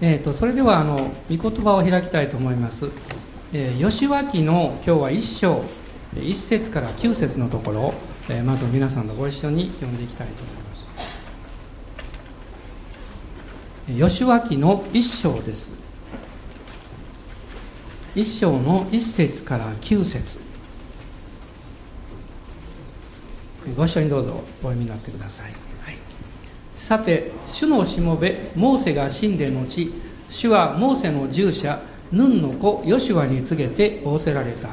えーと、それではあの御言葉を開きたいと思います、えー、吉脇の今日は一章一節から九節のところを、えー、まず皆さんとご一緒に読んでいきたいと思います。吉脇の一章です。一章の一節から九節。ご一緒にどうぞお読みになってください。さて主のしもべモーセが死んで後主はモーセの従者ヌンの子ヨシュアに告げて仰せられた。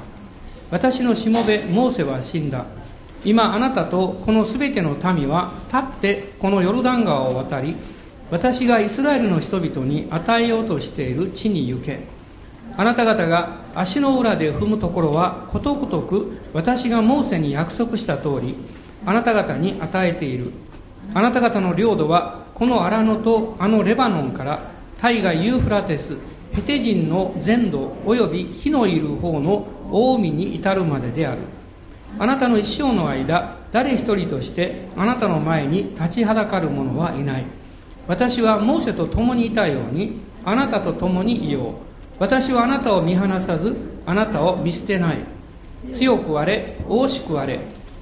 私のしもべモーセは死んだ。今あなたとこのすべての民は立ってこのヨルダン川を渡り私がイスラエルの人々に与えようとしている地に行け。あなた方が足の裏で踏むところはことごとく私がモーセに約束した通りあなた方に与えている。あなた方の領土はこの荒野とあのレバノンから大河ユーフラテスヘテ人の全土および火のいる方の大海に至るまでである。あなたの一生の間誰一人としてあなたの前に立ちはだかる者はいない。私はモーセと共にいたようにあなたと共にいよう。私はあなたを見放さずあなたを見捨てない。強くあれ大しくあれ。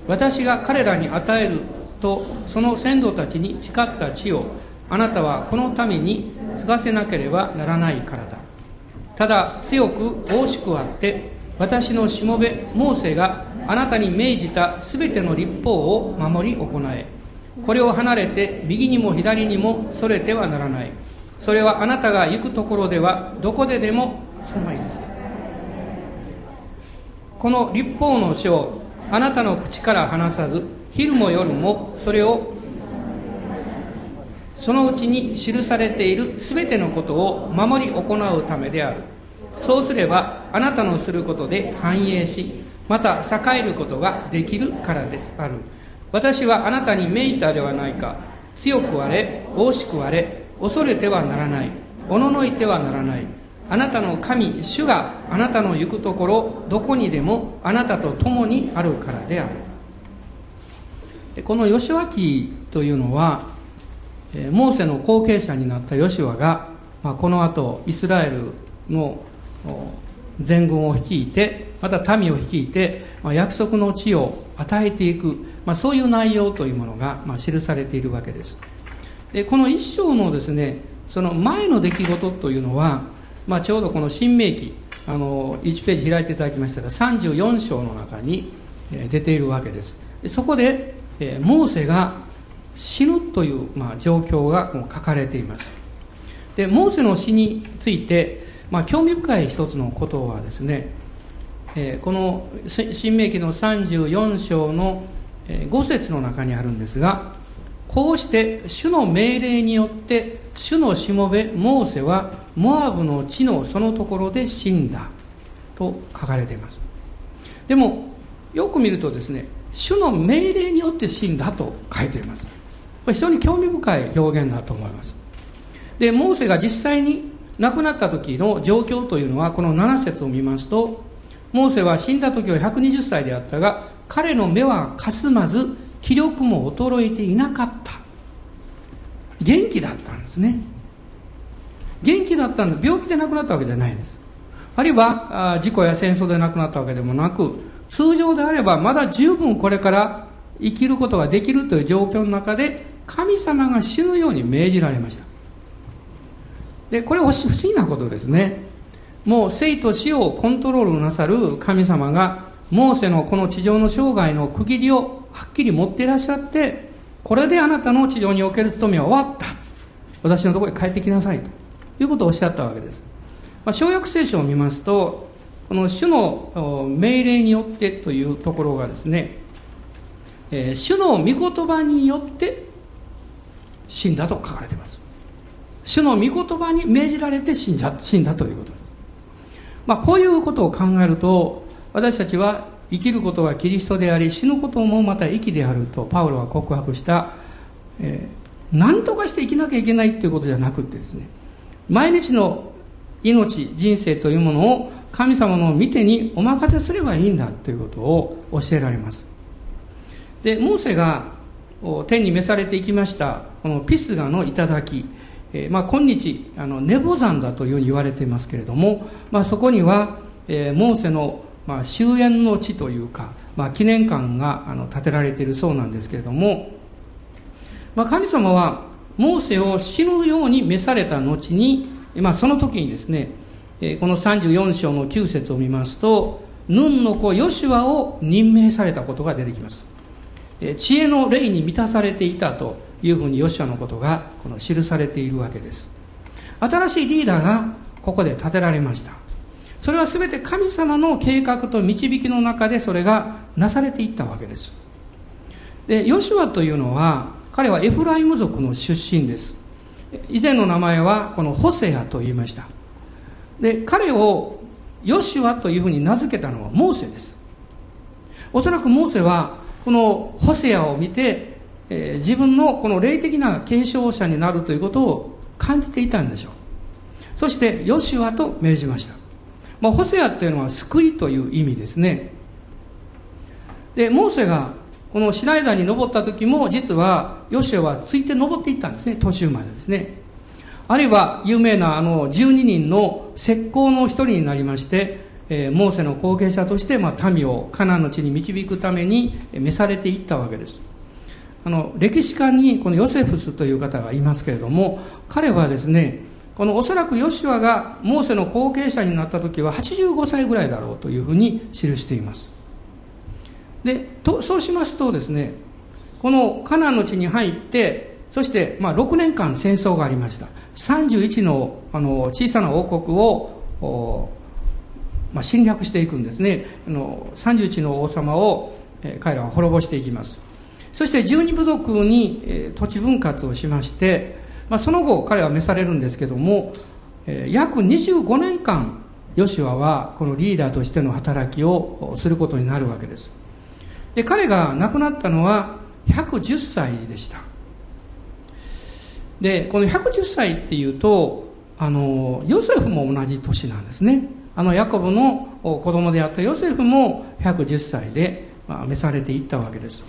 私が彼らに与えるとその先祖たちに誓った地をあなたはこの民に継がせなければならないからだ。ただ強く大しくあって私のしもべモーセがあなたに命じたすべての立法を守り行え。これを離れて右にも左にもそれてはならない。それはあなたが行くところではどこででもそのいいです。この立法の書をあなたの口から離さず昼も夜もそれをそのうちに記されているすべてのことを守り行うためである。そうすればあなたのすることで繁栄しまた栄えることができるからです。ある。私はあなたに命じたではないか。強くあれ大しくあれ恐れてはならない。おののいてはならない。あなたの神主があなたの行くところどこにでもあなたと共にあるからである。この吉脇というのはモーセの後継者になったヨシュアが、まあ、この後イスラエルの全軍を率いてまた民を率いて、まあ、約束の地を与えていく、まあ、そういう内容というものが、まあ、記されているわけです。でこの一章のですねその前の出来事というのは、まあ、ちょうどこの新明記あの1ページ開いていただきましたが34章の中に出ているわけです。そこでえ、モーセが死ぬという、まあ、状況が書かれています。でモーセの死について、まあ、興味深い一つのことはですね、えー、この新明記の34章の5節の中にあるんですがこうして主の命令によって主のしもべモーセはモアブの地のそのところで死んだと書かれています。でもよく見るとですね主の命令によって死んだと書いています。これ非常に興味深い表現だと思います。でモーセが実際に亡くなった時の状況というのはこの7節を見ますとモーセは死んだ時は120歳であったが彼の目はかすまず気力も衰えていなかった。元気だったんですね。元気だったんで病気で亡くなったわけじゃないです。あるいは事故や戦争で亡くなったわけでもなく通常であればまだ十分これから生きることができるという状況の中で神様が死ぬように命じられました。でこれは不思議なことですね。もう生と死をコントロールなさる神様がモーセのこの地上の生涯の区切りをはっきり持っていらっしゃってこれであなたの地上における務めは終わった。私のところへ帰ってきなさいということをおっしゃったわけです、まあ、小約聖書を見ますとこの主の命令によってというところがですね、えー、主の御言葉によって死んだと書かれています。主の御言葉に命じられて死んだ死んだということです、まあ、こういうことを考えると私たちは生きることはキリストであり死ぬこともまた息であるとパウロは告白した、えー、何とかして生きなきゃいけないということじゃなくてですね毎日の命人生というものを神様の見てにお任せすればいいんだということを教えられます。でモーセが天に召されていきましたこのピスガの頂。えー、まあ、今日あのネボ山だというふうに言われていますけれども、まあ、そこには、えー、モーセの、まあ、終焉の地というか、まあ、記念館があの建てられているそうなんですけれども、まあ、神様はモーセを死ぬように召された後に、まあ、その時にですね、え、この34章の9節を見ますとヌンの子ヨシュアを任命されたことが出てきます、えー、知恵の霊に満たされていたというふうにヨシュアのことがこの記されているわけです新しいリーダーがここで建てられましたそれは全て神様の計画と導きの中でそれがなされていったわけですでヨシュアというのは彼はエフライム族の出身です。以前の名前はこのホセアと言いました。で彼をヨシュアというふうに名付けたのはモーセです。おそらくモーセはこのホセアを見てえー、自分のこの霊的な継承者になるということを感じていたんでしょう。そしてヨシュアと命じました、まあ、ホセアっていうのは救いという意味ですね。でモーセがこのシナイダーに登った時も実はヨシュアはついて登っていったんですね。途中までですね。あるいは有名なあの12人の石膏の一人になりましてえー、モーセの後継者として、まあ、民をカナンの地に導くために召されていったわけです。あの歴史家にこのヨセフスという方がいますけれども彼はですねこのおそらくヨシュアがモーセの後継者になった時は85歳ぐらいだろうというふうに記しています。でとそうしますとですねこのカナンの地に入ってそして、まあ、6年間戦争がありました。31のあの小さな王国をまあ、侵略していくんですね。あの31の王様を、え彼らは滅ぼしていきます。そして十二部族に、え土地分割をしまして、まあ、その後彼は召されるんですけども、え約25年間ヨシュアはこのリーダーとしての働きをすることになるわけです。で彼が亡くなったのは110歳でした。でこの110歳っていうとあのヨセフも同じ年なんですね。あのヤコブの子供であったヨセフも110歳で、まあ、召されていったわけです。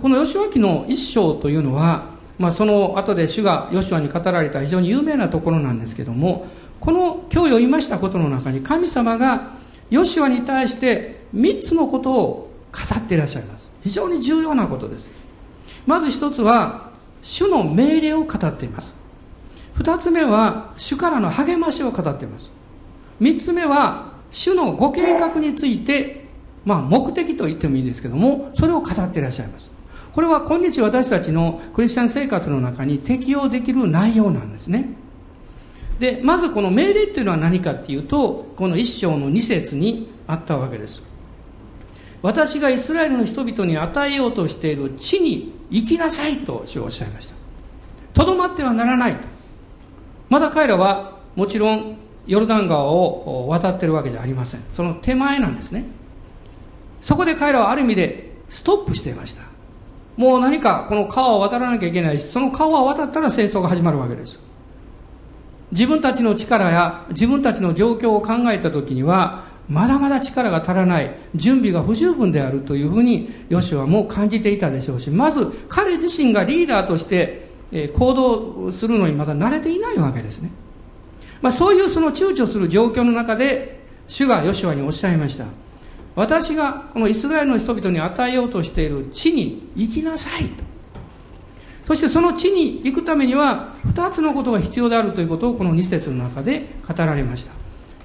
この吉脇の一章というのは、まあ、その後で主が吉脇に語られた非常に有名なところなんですけどもこの今日読みましたことの中に神様が吉脇に対して3つのことを語っていらっしゃいます。非常に重要なことです。まず一つは主の命令を語っています二つ目は主からの励ましを語っています三つ目は主のご計画についてまあ目的と言ってもいいですけどもそれを語っていらっしゃいますこれは今日私たちのクリスチャン生活の中に適用できる内容なんですね。で、まずこの命令っていうのは何かっていうと、この一章の二節にあったわけです。私がイスラエルの人々に与えようとしている地に行きなさいと主はおっしゃいました。とどまってはならないと。まだ彼らはもちろんヨルダン川を渡ってるわけじゃありません。その手前なんですね。そこで彼らはある意味でストップしていました。もう何かこの川を渡らなきゃいけないしその川を渡ったら戦争が始まるわけです自分たちの力や自分たちの状況を考えた時にはまだまだ力が足らない準備が不十分であるというふうにヨシュアも感じていたでしょうしまず彼自身がリーダーとして行動するのにまだ慣れていないわけですね、まあ、そういうその躊躇する状況の中で主がヨシュアにおっしゃいました。私がこのイスラエルの人々に与えようとしている地に行きなさいと。そしてその地に行くためには2つのことが必要であるということをこの2節の中で語られました。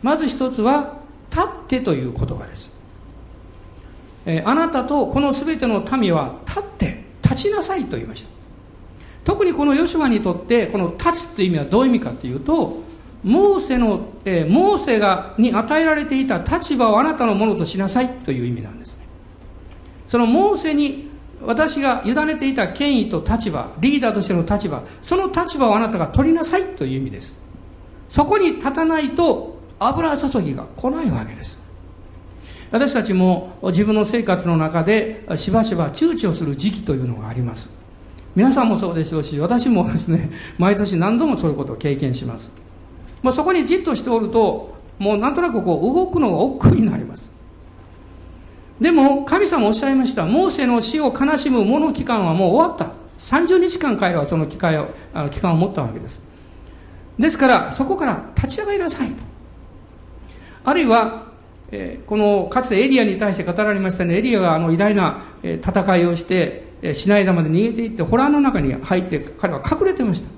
まず1つは立ってという言葉です、えー、あなたとこの全ての民は立って立ちなさいと言いました。特にこのヨシュアにとってこの立つという意味はどういう意味かというとモーセの、えー、モーセがに与えられていた立場をあなたのものとしなさいという意味なんですね。そのモーセに私が委ねていた権威と立場リーダーとしての立場その立場をあなたが取りなさいという意味です。そこに立たないと油注ぎが来ないわけです。私たちも自分の生活の中でしばしば躊躇する時期というのがあります。皆さんもそうでしょうし私もですね毎年何度もそういうことを経験します。まあ、そこにじっとしておるともうなんとなくこう動くのが億劫になります。でも神様おっしゃいましたモーセの死を悲しむもの期間はもう終わった。30日間彼らはその機会を期間を持ったわけです。ですからそこから立ち上がりなさいと。あるいは、えー、このかつてエリアに対して語られましたね。エリアがあの偉大な、え、戦いをして、えー、シナイダまで逃げていってホラーの中に入って彼は隠れてました。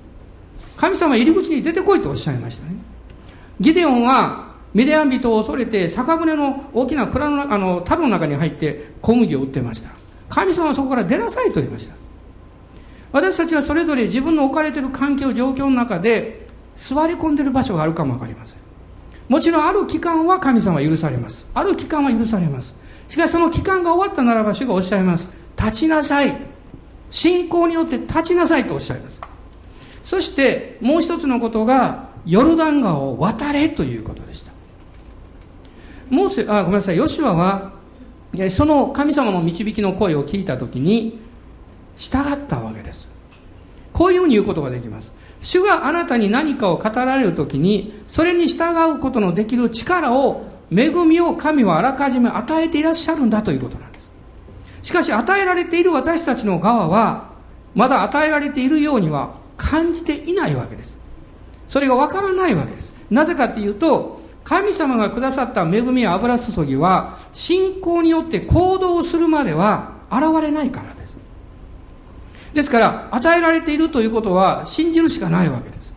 神様入り口に出てこいとおっしゃいましたね。ギデオンはミディアン人を恐れて酒舟の大きな蔵のあの樽の中に入って小麦を売ってました。神様はそこから出なさいと言いました。私たちはそれぞれ自分の置かれている環境状況の中で座り込んでいる場所があるかも分かりません。もちろんある期間は神様は許されます。ある期間は許されます。しかしその期間が終わったならば主がおっしゃいます。立ちなさい。信仰によって立ちなさいとおっしゃいます。そしてもう一つのことがヨルダン川を渡れということでした。モーセあごめんなさい。ヨシュアはその神様の導きの声を聞いた時に従ったわけです。こういうふうに言うことができます。主があなたに何かを語られる時にそれに従うことのできる力を恵みを神はあらかじめ与えていらっしゃるんだということなんです。しかし与えられている私たちの側はまだ与えられているようには感じていないわけです。それがわからないわけです。なぜかっていうと神様がくださった恵みや油注ぎは信仰によって行動するまでは現れないからです。ですから与えられているということは信じるしかないわけです。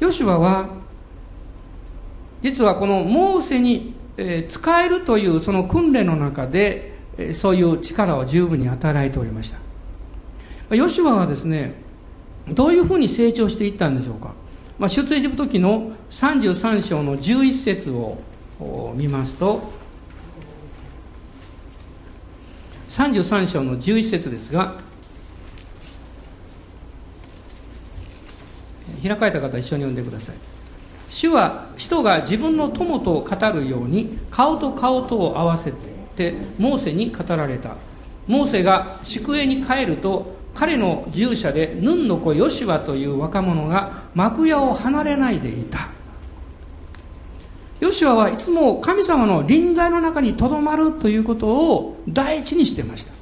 ヨシュアは実はこのモーセに使えるというその訓練の中でそういう力を十分に与えておりました。ヨシュアはですねどういうふうに成長していったんでしょうか。まあ、出エジプト記の33章の11節を見ますと33章の11節ですが開かれた方一緒に読んでください。主は人が自分の友と語るように顔と顔とを合わせてモーセに語られた。モーセが宿営に帰ると彼の従者でヌンの子ヨシワという若者が幕屋を離れないでいた。ヨシュアはいつも神様の臨在の中にとどまるということを第一にしてました。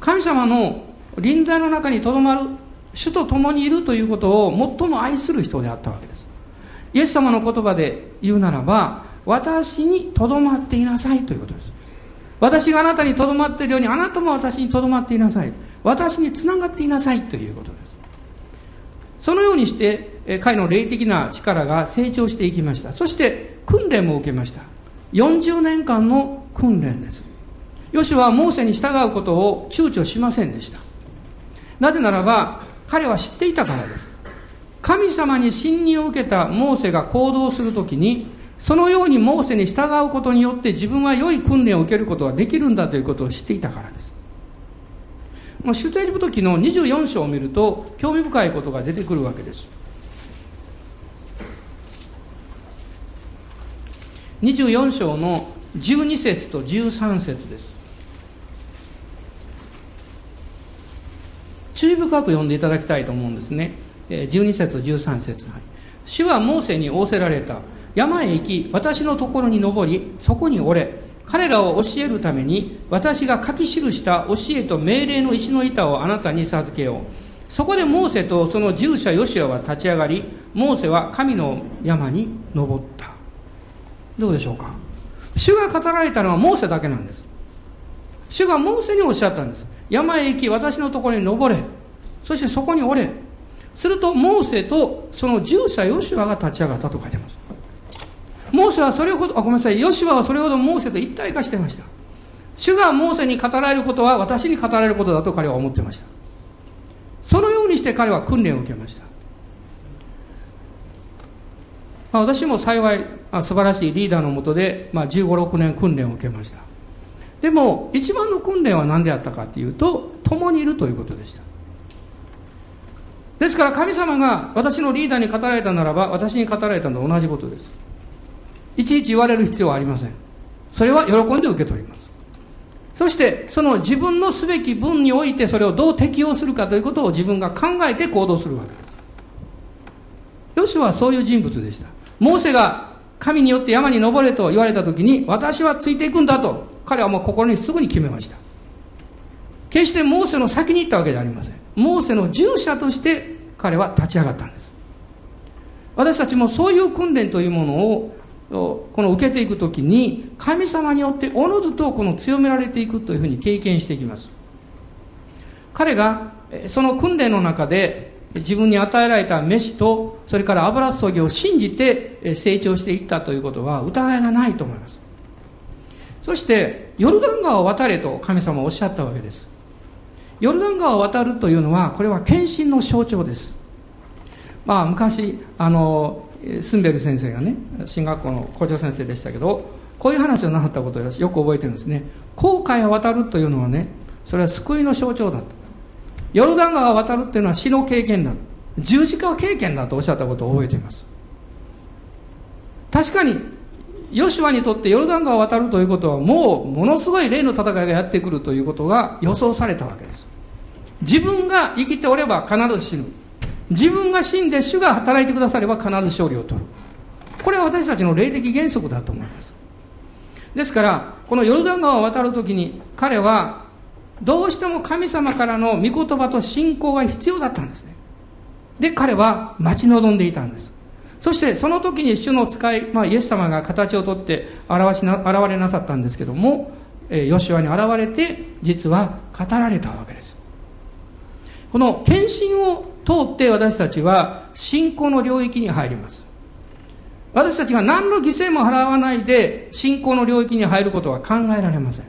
神様の臨在の中にとどまる主と共にいるということを最も愛する人であったわけです。イエス様の言葉で言うならば私にとどまっていなさいということです。私があなたにとどまっているようにあなたも私にとどまっていなさい。私につながっていなさいということです。そのようにして彼の霊的な力が成長していきました。そして訓練も受けました。40年間の訓練です。ヨシュはモーセに従うことを躊躇しませんでした。なぜならば彼は知っていたからです。神様に信任を受けたモーセが行動するときにそのようにモーセに従うことによって自分は良い訓練を受けることができるんだということを知っていたからです。出エジプト記の24章を見ると興味深いことが出てくるわけです。24章の12節と13節です。注意深く読んでいただきたいと思うんですね。12節13節。主はモーセに仰せられた。山へ行き私のところに登りそこに折れ。彼らを教えるために私が書き記した教えと命令の石の板をあなたに授けよう。そこでモーセとその従者ヨシアは立ち上がりモーセは神の山に登った。どうでしょうか？主が語られたのはモーセだけなんです。主がモーセにおっしゃったんです。山へ行き私のところに登れそしてそこに折れするとモーセとその従者ヨシュアが立ち上がったと書いてますモーセはそれほど、あ、ごめんなさい、ヨシュアはそれほどモーセと一体化してました。主がモーセに語られることは私に語られることだと彼は思ってました。そのようにして彼は訓練を受けました。まあ、私も幸いあ素晴らしいリーダーのもとで、まあ、15、6年訓練を受けました。でも、一番の訓練は何であったかっていうと、共にいるということでした。ですから神様が私のリーダーに語られたならば、私に語られたのと同じことです。いちいち言われる必要はありませんそれは喜んで受け取りますそしてその自分のすべき分においてそれをどう適用するかということを自分が考えて行動するわけですヨシュはそういう人物でしたモーセが神によって山に登れと言われた時に私はついていくんだと彼はもう心にすぐに決めました。決してモーセの先に行ったわけじゃありません。モーセの従者として彼は立ち上がったんです。私たちもそういう訓練というものをこの受けていくときに神様によっておのずとこの強められていくというふうに経験していきます。彼がその訓練の中で自分に与えられた飯とそれから油注ぎを信じて成長していったということは疑いがないと思います。そしてヨルダン川を渡れと神様はおっしゃったわけです。ヨルダン川を渡るというのはこれは献身の象徴です。まあ昔あのスンベル先生がね進学校の校長先生でしたけどこういう話をなさったことをよく覚えてるんですね。航海を渡るというのはねそれは救いの象徴だとヨルダン川を渡るっていうのは死の経験だ。十字架経験だとおっしゃったことを覚えています。確かにヨシュアにとってヨルダン川を渡るということはもうものすごい霊の戦いがやってくるということが予想されたわけです。自分が生きておれば必ず死ぬ。自分が死んで主が働いてくだされば必ず勝利を取る。これは私たちの霊的原則だと思います。ですからこのヨルダン川を渡るときに彼はどうしても神様からの御言葉と信仰が必要だったんですね。で彼は待ち望んでいたんです。そしてその時に主の使い、まあ、イエス様が形をとって現しな現れなさったんですけども、えー、ヨシュアに現れて実は語られたわけです。この献身を通って私たちは信仰の領域に入ります。私たちが何の犠牲も払わないで信仰の領域に入ることは考えられません。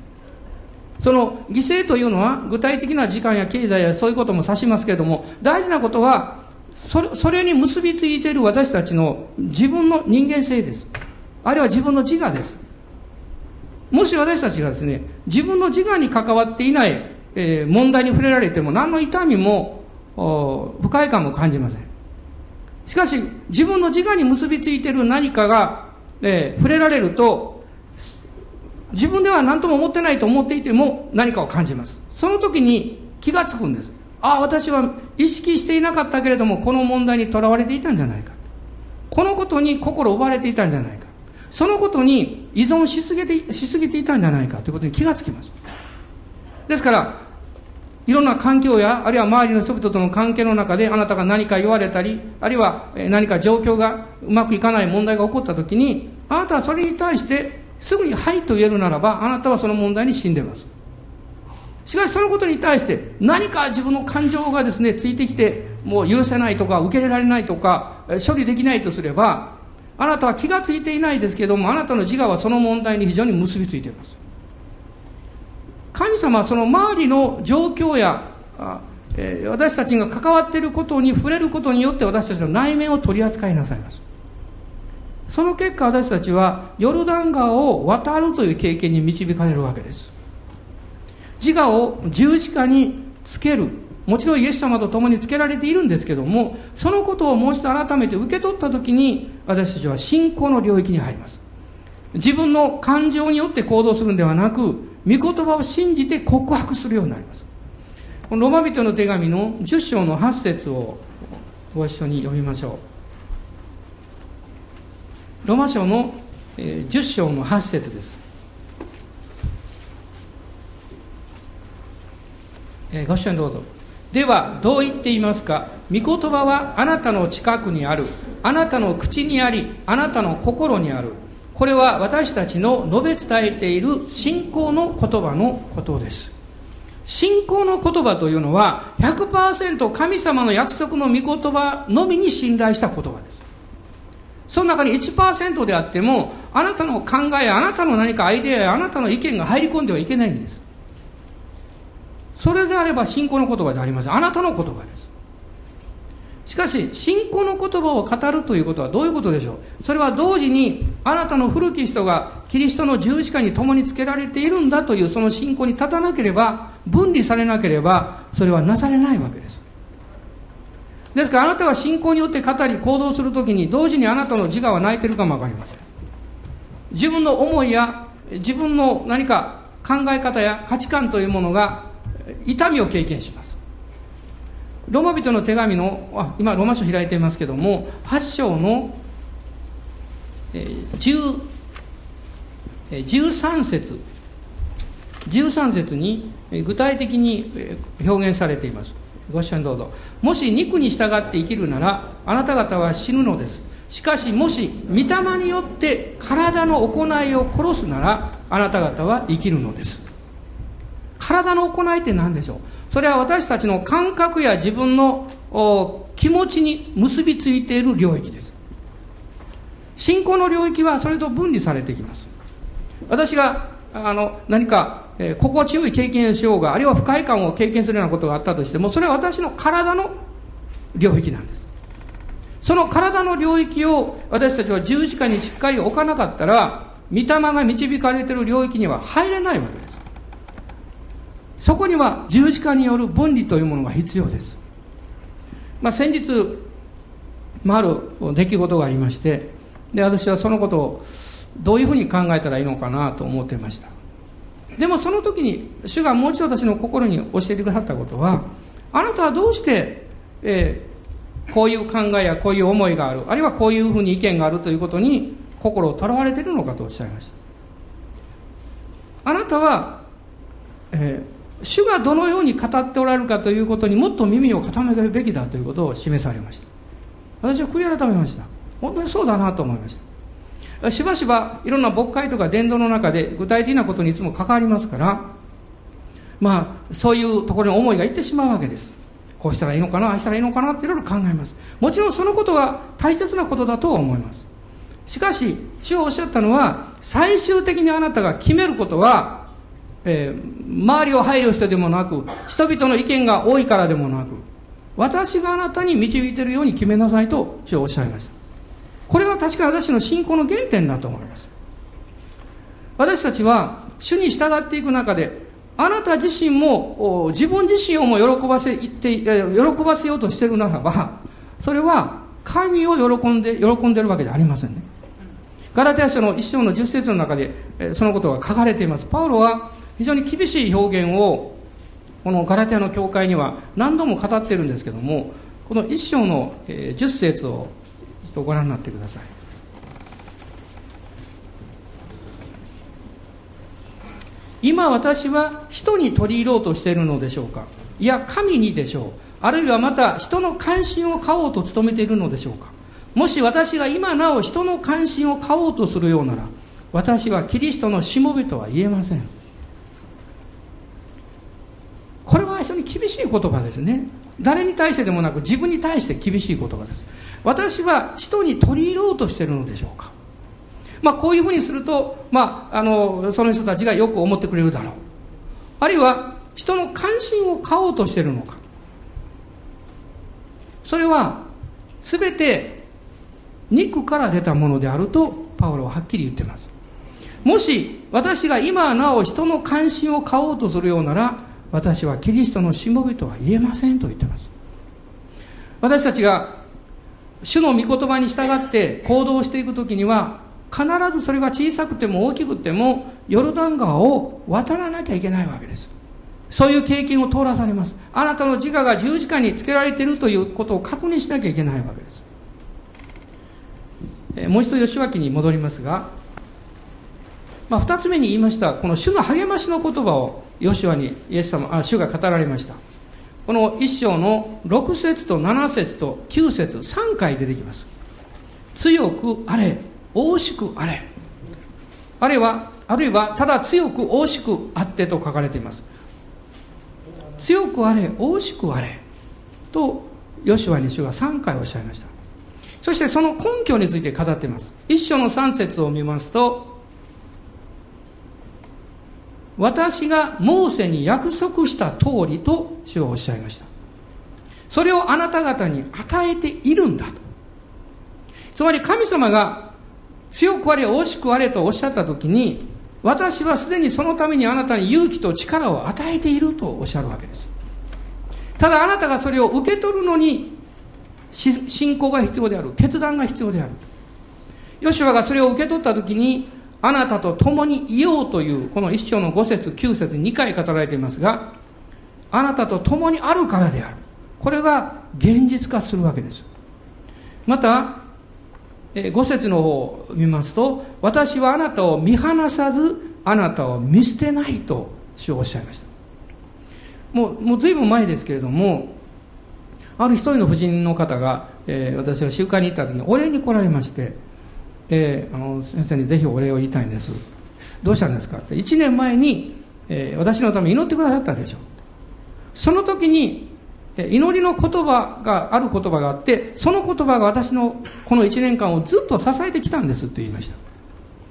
その犠牲というのは具体的な時間や経済やそういうことも指しますけれども大事なことはそれそれに結びついている私たちの自分の人間性です。あるいは自分の自我です。もし私たちがですね自分の自我に関わっていない、えー、問題に触れられても何の痛みも不快感も感じません。しかし自分の自我に結びついている何かが、えー、触れられると自分では何とも思ってないと思っていても何かを感じます。その時に気がつくんです。ああ私は意識していなかったけれどもこの問題にとらわれていたんじゃないか。このことに心を奪われていたんじゃないか。そのことに依存しすぎてしすぎていたんじゃないか。ということに気がつきます。ですからいろんな環境や、あるいは周りの人々との関係の中で、あなたが何か言われたり、あるいは何か状況がうまくいかない問題が起こったときに、あなたはそれに対して、すぐにはいと言えるならば、あなたはその問題に死んでます。しかしそのことに対して、何か自分の感情がですね、ついてきて、もう許せないとか、受け入れられないとか、処理できないとすれば、あなたは気がついていないですけども、あなたの自我はその問題に非常に結びついています。神様はその周りの状況や、え、私たちが関わっていることに触れることによって私たちの内面を取り扱いなさいますその結果私たちはヨルダン川を渡るという経験に導かれるわけです自我を十字架につけるもちろんイエス様と共につけられているんですけどもそのことをもう一度改めて受け取った時に私たちは信仰の領域に入ります。自分の感情によって行動するんではなく御言葉を信じて告白するようになります。このロマ人の手紙の10章の8節をご一緒に読みましょう。ロマ書の10章の8節です。えご一緒にどうぞ。ではどう言っていますか？御言葉はあなたの近くにある。あなたの口にありあなたの心にある。これは私たちの述べ伝えている信仰の言葉のことです。信仰の言葉というのは100%神様の約束の御言葉のみに信頼した言葉です。その中に1%であってもあなたの考えあなたの何かアイデアやあなたの意見が入り込んではいけないんです。それであれば信仰の言葉でありませんあなたの言葉です。しかし信仰の言葉を語るということはどういうことでしょう？それは同時にあなたの古き人がキリストの十字架に共につけられているんだというその信仰に立たなければ分離されなければそれはなされないわけです。ですからあなたが信仰によって語り行動するときに同時にあなたの自我は泣いてるかもわかりません。自分の思いや自分の何か考え方や価値観というものが痛みを経験します。ローマ人の手紙のあ今ローマ書開いていますけども8章の、えー、10 13節。13節に具体的に表現されています。ご一緒にどうぞ。もし肉に従って生きるならあなた方は死ぬのです。しかしもし御霊によって体の行いを殺すならあなた方は生きるのです。体の行いって何でしょう？それは私たちの感覚や自分の気持ちに結びついている領域です。信仰の領域はそれと分離されてきます。私があの何か、えー、心地よい経験をしようがあるいは不快感を経験するようなことがあったとしてもそれは私の体の領域なんです。その体の領域を私たちは十字架にしっかり置かなかったら御霊が導かれている領域には入れないわけです。そこには十字架による分離というものが必要です、まあ、先日、まあ、ある出来事がありましてで私はそのことをどういうふうに考えたらいいのかなと思っていました。でもその時に主がもう一度私の心に教えてくださったことはあなたはどうして、えー、こういう考えやこういう思いがあるあるいはこういうふうに意見があるということに心をとらわれているのかとおっしゃいました。あなたは、え、主がどのように語っておられるかということにもっと耳を傾けるべきだということを示されました。私は悔い改めました。本当にそうだなと思いました。しばしばいろんな牧会とか伝道の中で具体的なことにいつも関わりますからまあそういうところに思いがいってしまうわけです。こうしたらいいのかなああしたらいいのかなっていろいろ考えます。もちろんそのことが大切なことだとは思います。しかし主はおっしゃったのは最終的にあなたが決めることは、えー、周りを配慮してでもなく人々の意見が多いからでもなく私があなたに導いているように決めなさいと主はおっしゃいました。これは確かに私の信仰の原点だと思います。私たちは主に従っていく中であなた自身も自分自身をも喜ばせて喜ばせようとしているならばそれは神を喜んで喜んでいるわけではありませんね。ガラテヤ書の一章の十節の中でそのことが書かれています。パウロは非常に厳しい表現をこのガラテヤの教会には何度も語ってるんですけどもこの一章の十節をっとご覧になってください。今私は人に取り入ろうとしているのでしょうか？いや神にでしょう。あるいはまた人の関心を買おうと努めているのでしょうか？もし私が今なお人の関心を買おうとするようなら私はキリストのしもべとは言えません。これは非常に厳しい言葉ですね。誰に対してでもなく自分に対して厳しい言葉です。私は人に取り入ろうとしているのでしょうか。まあこういうふうにすると、まあ、あのその人たちがよく思ってくれるだろう。あるいは人の関心を買おうとしているのか。それは全て肉から出たものであるとパウロははっきり言ってます。もし私が今なお人の関心を買おうとするようなら私はキリストのしもべとは言えませんと言ってます。私たちが主の御言葉に従って行動していく時には必ずそれが小さくても大きくてもヨルダン川を渡らなきゃいけないわけです。そういう経験を通らされます。あなたの自我が十字架につけられているということを確認しなきゃいけないわけです、もう一度吉脇に戻りますが、まあ、二つ目に言いましたこの主の励ましの言葉を吉和にイエス様あ主が語られました。この一章の6節と7節と9節3回出てきます。強くあれ惜しくあれ。あるいはあるいはただ強く惜しくあってと書かれています。強くあれ惜しくあれ。とヨシュアに主が3回おっしゃいました。そしてその根拠について語っています。一章の3節を見ますと私がモーセに約束した通りと主はおっしゃいました。それをあなた方に与えているんだと。つまり神様が強くあれ惜しくあれとおっしゃった時に私はすでにそのためにあなたに勇気と力を与えているとおっしゃるわけです。ただあなたがそれを受け取るのに信仰が必要である。決断が必要である。ヨシュアがそれを受け取った時にあなたと共にいようというこの一章の5節9節2回語られていますがあなたと共にあるからである。これが現実化するわけです。また5節の方を見ますと私はあなたを見放さずあなたを見捨てないと主はおっしゃいました。もうもう随分前ですけれどもある一人の婦人の方が、えー、私が集会に行った時にお礼に来られまして、えー、あの先生にぜひお礼を言いたいんです。どうしたんですか？って1年前に、えー、私のために祈ってくださったでしょ。その時に祈りの言葉がある言葉があってその言葉が私のこの1年間をずっと支えてきたんですって言いました。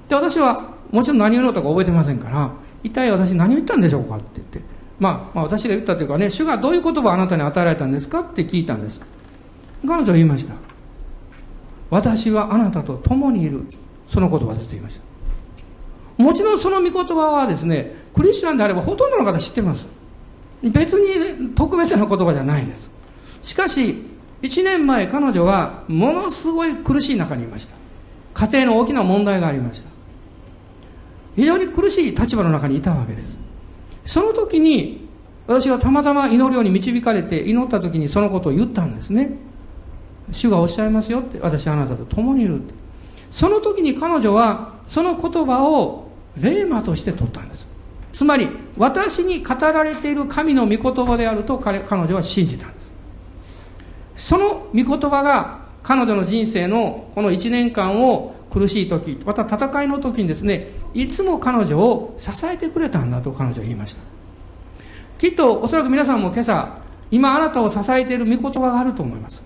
で私はもちろん何を言うのか覚えてませんから一体私何を言ったんでしょうかって言って、まあ、まあ私が言ったというかね主がどういう言葉をあなたに与えられたんですかって聞いたんです。彼女は言いました。私はあなたと共にいる。その言葉ですと言いました。もちろんその御言葉はですねクリスチャンであればほとんどの方知ってます。別に特別な言葉じゃないんです。しかし1年前彼女はものすごい苦しい中にいました。家庭の大きな問題がありました。非常に苦しい立場の中にいたわけです。その時に私がたまたま祈るように導かれて祈った時にそのことを言ったんですね。主がおっしゃいますよって私あなたと共にいるその時に彼女はその言葉を霊魔として取ったんです。つまり私に語られている神の御言葉であると彼彼女は信じたんです。その御言葉が彼女の人生のこの1年間を苦しい時また戦いの時にですねいつも彼女を支えてくれたんだと彼女は言いました。きっとおそらく皆さんも今朝今あなたを支えている御言葉があると思います。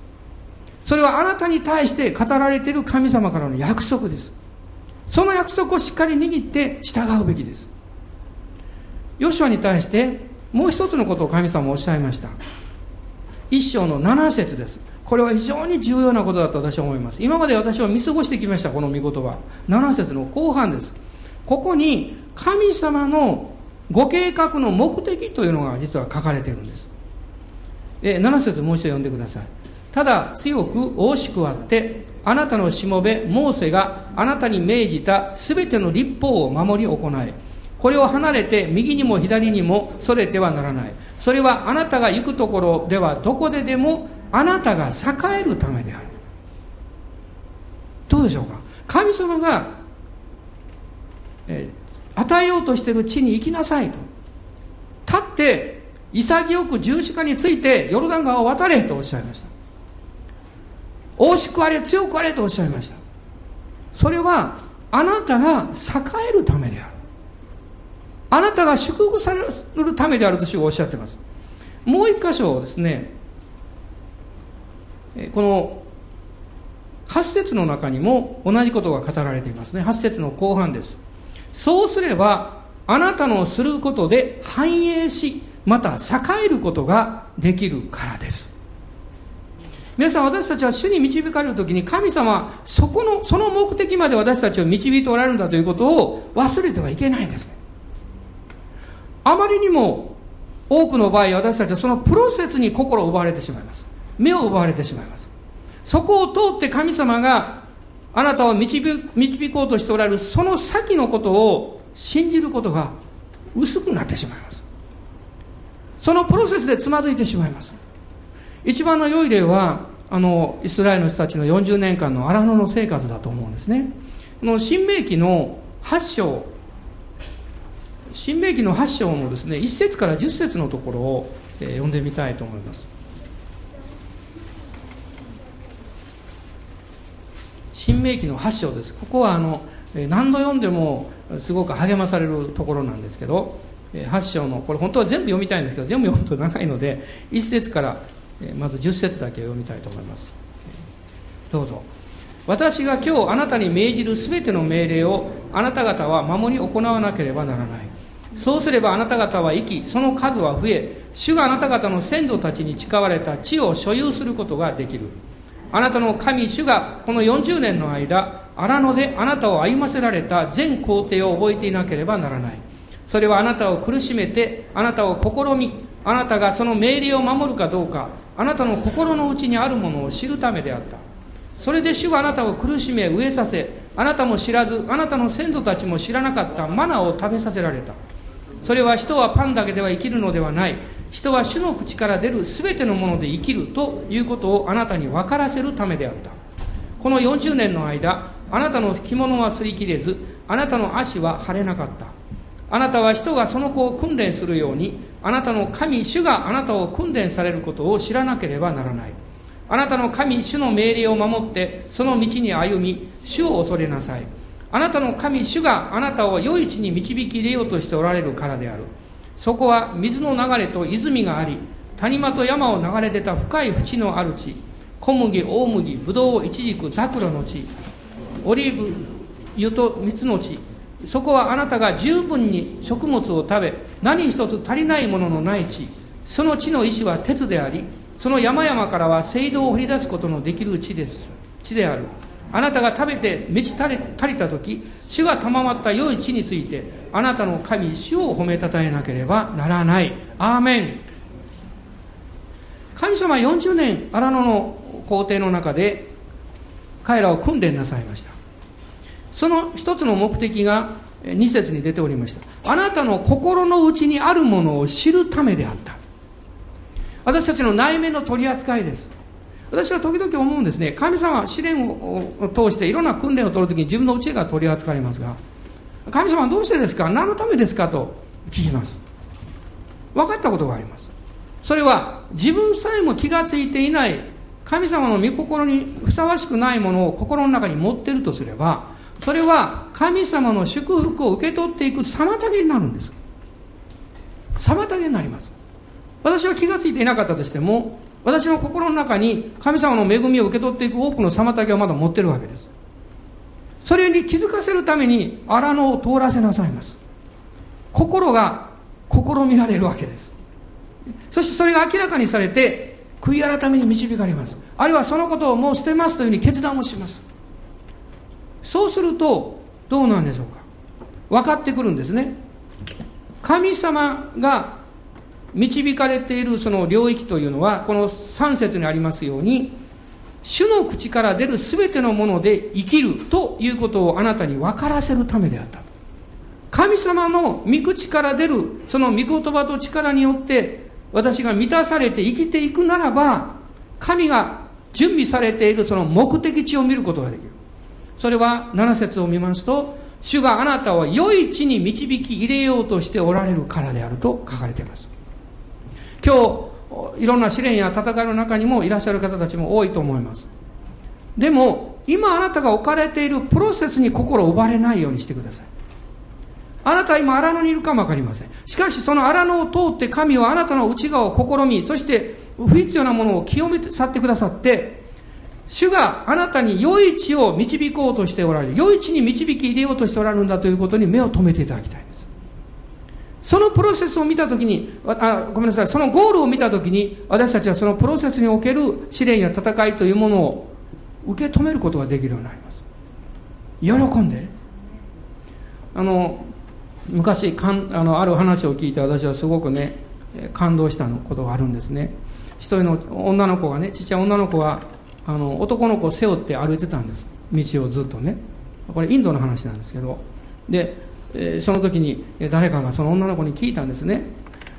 それはあなたに対して語られている神様からの約束です。その約束をしっかり握って従うべきです。ヨシュアに対してもう一つのことを神様おっしゃいました。一章の7節です。これは非常に重要なことだと私は思います。今まで私は見過ごしてきましたこの御言葉。7節の後半です。ここに神様のご計画の目的というのが実は書かれているんです。え7節もう一度読んでください。ただ強く大しくあってあなたのしもべモーセがあなたに命じたすべての立法を守り行え。これを離れて右にも左にもそれてはならない。それはあなたが行くところではどこででもあなたが栄えるためである。どうでしょうか？神様が、えー、与えようとしている地に行きなさいと。立って潔く十字架についてヨルダン川を渡れとおっしゃいました。大しくあれ強くあれとおっしゃいました。それはあなたが栄えるためである。あなたが祝福されるためであると主がおっしゃってます。もう一箇所ですね。この8節の中にも同じことが語られていますね。8節の後半です。そうすればあなたのすることで繁栄しまた栄えることができるからです。皆さん私たちは主に導かれる時に神様そこのその目的まで私たちを導いておられるんだということを忘れてはいけないんです。ねあまりにも多くの場合私たちはそのプロセスに心を奪われてしまいます。目を奪われてしまいます。そこを通って神様があなたを導こうとしておられるその先のことを信じることが薄くなってしまいます。そのプロセスでつまずいてしまいます。一番の良い例はあのイスラエルの人たちの40年間の荒野の生活だと思うんですね。この新明記の8章新明記の8章のですね1節から10節のところを、えー、読んでみたいと思います。新明記の8章です。ここはあの何度読んでもすごく励まされるところなんですけど8章のこれ本当は全部読みたいんですけど全部読むと長いので1節からまず10節だけ読みたいと思います。どうぞ。私が今日あなたに命じる全ての命令をあなた方は守り行わなければならない。そうすればあなた方は生きその数は増え主があなた方の先祖たちに誓われた地を所有することができる。あなたの神主がこの40年の間荒野であなたを歩ませられた全工程を覚えていなければならない。それはあなたを苦しめてあなたを試みあなたがその命令を守るかどうかあなたの心の内にあるものを知るためであった。それで主はあなたを苦しめ飢えさせあなたも知らずあなたの先祖たちも知らなかったマナを食べさせられた。それは人はパンだけでは生きるのではない。人は主の口から出る全てのもので生きるということをあなたに分からせるためであった。この40年の間あなたの着物は擦り切れずあなたの足は腫れなかった。あなたは人がその子を訓練するようにあなたの神主があなたを訓練されることを知らなければならない。あなたの神主の命令を守ってその道に歩み主を恐れなさい。あなたの神主があなたを良い地に導き入れようとしておられるからである。そこは水の流れと泉があり谷間と山を流れ出た深い淵のある地。小麦大麦ぶどうイチジクザクロの地。オリーブ湯と蜜の地。そこはあなたが十分に食物を食べ何一つ足りないもののない地。その地の石は鉄でありその山々からは聖堂を掘り出すことのできる地です。地である。あなたが食べて満ち足り足りた時主が賜った良い地についてあなたの神主を褒めたたえなければならない。アーメン。神様40年荒野の皇帝の中で彼らを訓練なさいました。その一つの目的が2節に出ておりました。あなたの心の内にあるものを知るためであった。私たちの内面の取り扱いです。私は時々思うんですね。神様は試練を通していろんな訓練を取るときに自分の内が取り扱いますが神様はどうしてですか？何のためですか？と聞きます。分かったことがあります。それは自分さえも気がついていない神様の御心にふさわしくないものを心の中に持っているとすればそれは神様の祝福を受け取っていく妨げになるんです。妨げになります。私は気が付いていなかったとしても私の心の中に神様の恵みを受け取っていく多くの妨げをまだ持ってるわけです。それに気づかせるために荒野を通らせなさいます。心が試みられるわけです。そしてそれが明らかにされて悔い改めに導かれます。あるいはそのことをもう捨てますというふうに決断をします。そうするとどうなんでしょうか？分かってくるんですね。神様が導かれているその領域というのはこの3節にありますように主の口から出る全てのもので生きるということをあなたに分からせるためであった神様の御口から出るその御言葉と力によって私が満たされて生きていくならば神が準備されているその目的地を見ることができる。それは7節を見ますと、主があなたを良い地に導き入れようとしておられるからであると書かれています。今日、いろんな試練や戦いの中にもいらっしゃる方たちも多いと思います。でも、今あなたが置かれているプロセスに心を奪われないようにしてください。あなたは今荒野にいるかもわかりません。しかしその荒野を通って神はあなたの内側を試み、そして不必要なものを清めて去ってくださって、主があなたに良い地を導こうとしておられる。良い地に導き入れようとしておられるんだということに目を留めていただきたいんです。そのプロセスを見たときにあ、ごめんなさい、そのゴールを見たときに、私たちはそのプロセスにおける試練や戦いというものを受け止めることができるようになります。喜んで。あの、昔かんあの、ある話を聞いて私はすごくね、感動したことがあるんですね。一人の女の子がね、ちっちゃい女の子があの男の子を背負って歩いてたんです。道をずっとね。これインドの話なんですけど。で、えー、その時に誰かがその女の子に聞いたんですね。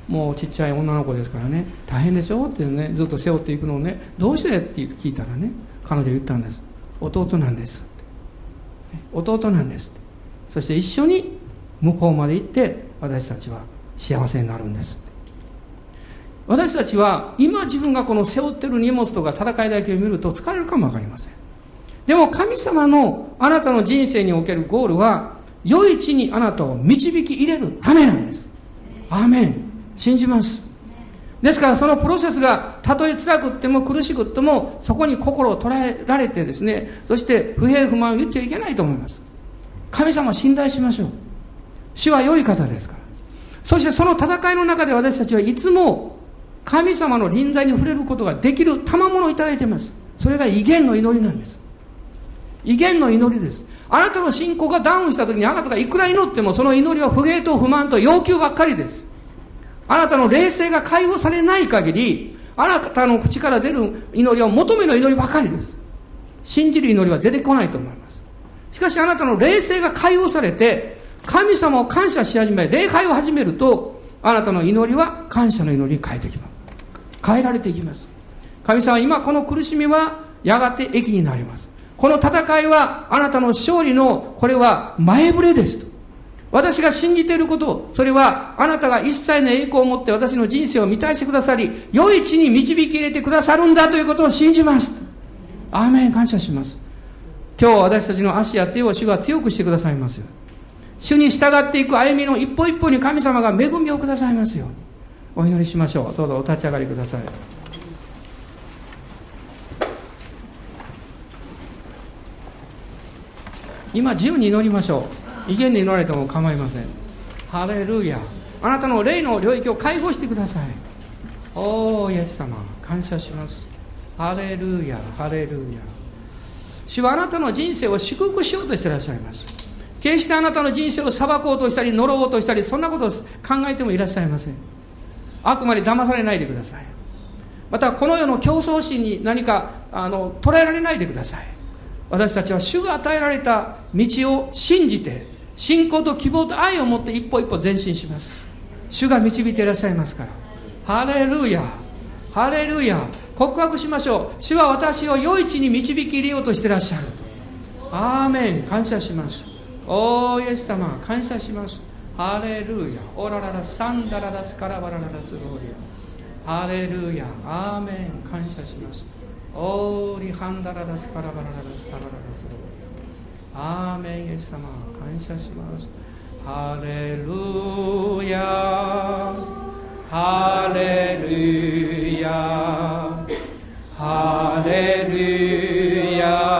もうちっちゃい女の子ですからね。大変でしょってねずっと背負っていくのをね。どうしてって聞いたらね彼女言ったんです。弟なんです弟なんですそして一緒に向こうまで行って私たちは幸せになるんです私たちは今自分がこの背負ってる荷物とか戦いだけを見ると疲れるかもわかりません。でも神様のあなたの人生におけるゴールは良い地にあなたを導き入れるためなんです。アーメン。信じます。ですからそのプロセスがたとえ辛くっても苦しくってもそこに心を捉えられてですねそして不平不満を言っちゃいけないと思います。神様を信頼しましょう。主は良い方ですから。そしてその戦いの中で私たちはいつも神様の臨在に触れることができる賜物をいただいています。それが威厳の祈りなんです。威厳の祈りです。あなたの信仰がダウンした時にあなたがいくら祈ってもその祈りは不平と不満と要求ばっかりです。あなたの霊性が解放されない限りあなたの口から出る祈りは求めの祈りばかりです。信じる祈りは出てこないと思います。しかしあなたの霊性が解放されて神様を感謝し始め礼拝を始めるとあなたの祈りは感謝の祈りに変えてきます。変えられていきます神様今この苦しみはやがて益になりますこの戦いはあなたの勝利のこれは前触れですと私が信じていること、それはあなたが一切の栄光を持って私の人生を満たしてくださり、良い地に導き入れてくださるんだということを信じます。アーメン感謝します。今日私たちの足や手を主が強くしてくださいますよ。主に従っていく歩みの一歩一歩に神様が恵みをくださいますように。お祈りしましょう。どうぞお立ち上がりください。今自由に祈りましょう。威厳に祈られても構いません。ハレルヤ。あなたの霊の領域を解放してください。おおイエス様。感謝します。ハレルヤ。ハレルヤ。主はあなたの人生を祝福しようとしていらっしゃいます。決してあなたの人生を裁こうとしたり呪おうとしたりそんなことを考えてもいらっしゃいません。あくまで騙されないでください。またこの世の競争心に何かあの捉えられないでください。私たちは主が与えられた道を信じて信仰と希望と愛を持って一歩一歩前進します。主が導いていらっしゃいますから。ハレルヤ。ハレルヤ。告白しましょう。主は私を良い地に導き入れようとしてらっしゃると。アーメン。感謝します。おーイエス様。感謝します。ハレルヤオラララサンダララスカラバララスローリアハレルヤアーメン感謝しますオーリハンダラダスカラバラダスカララダスロアーメンイエス様感謝しますハレルヤハレルヤハレルヤ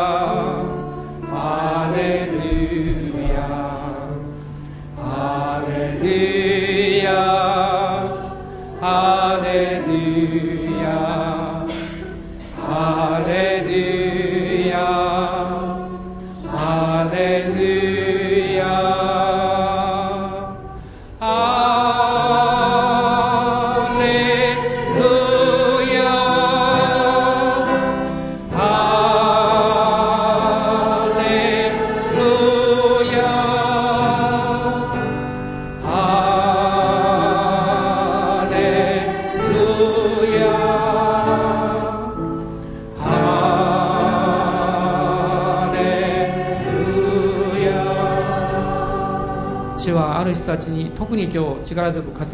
特に今日力強く語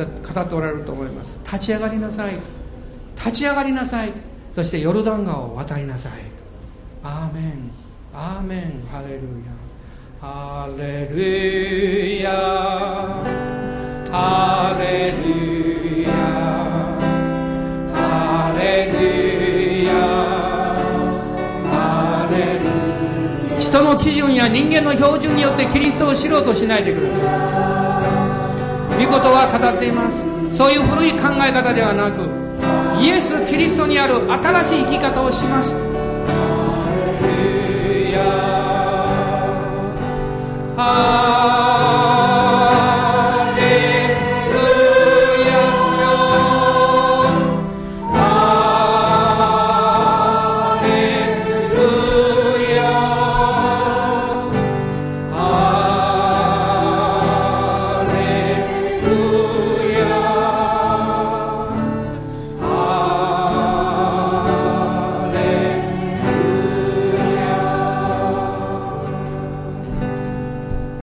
っておられると思います。立ち上がりなさい立ち上がりなさいそしてヨルダン川を渡りなさいアーメン。アーメン。ハレルヤ。ハレルヤ。ハレルヤ。ハレルヤ。ハレルヤ。人の基準や人間の標準によってキリストを知ろうとしないでください。御言は語っています。そういう古い考え方ではなくイエス・キリストにある新しい生き方をします。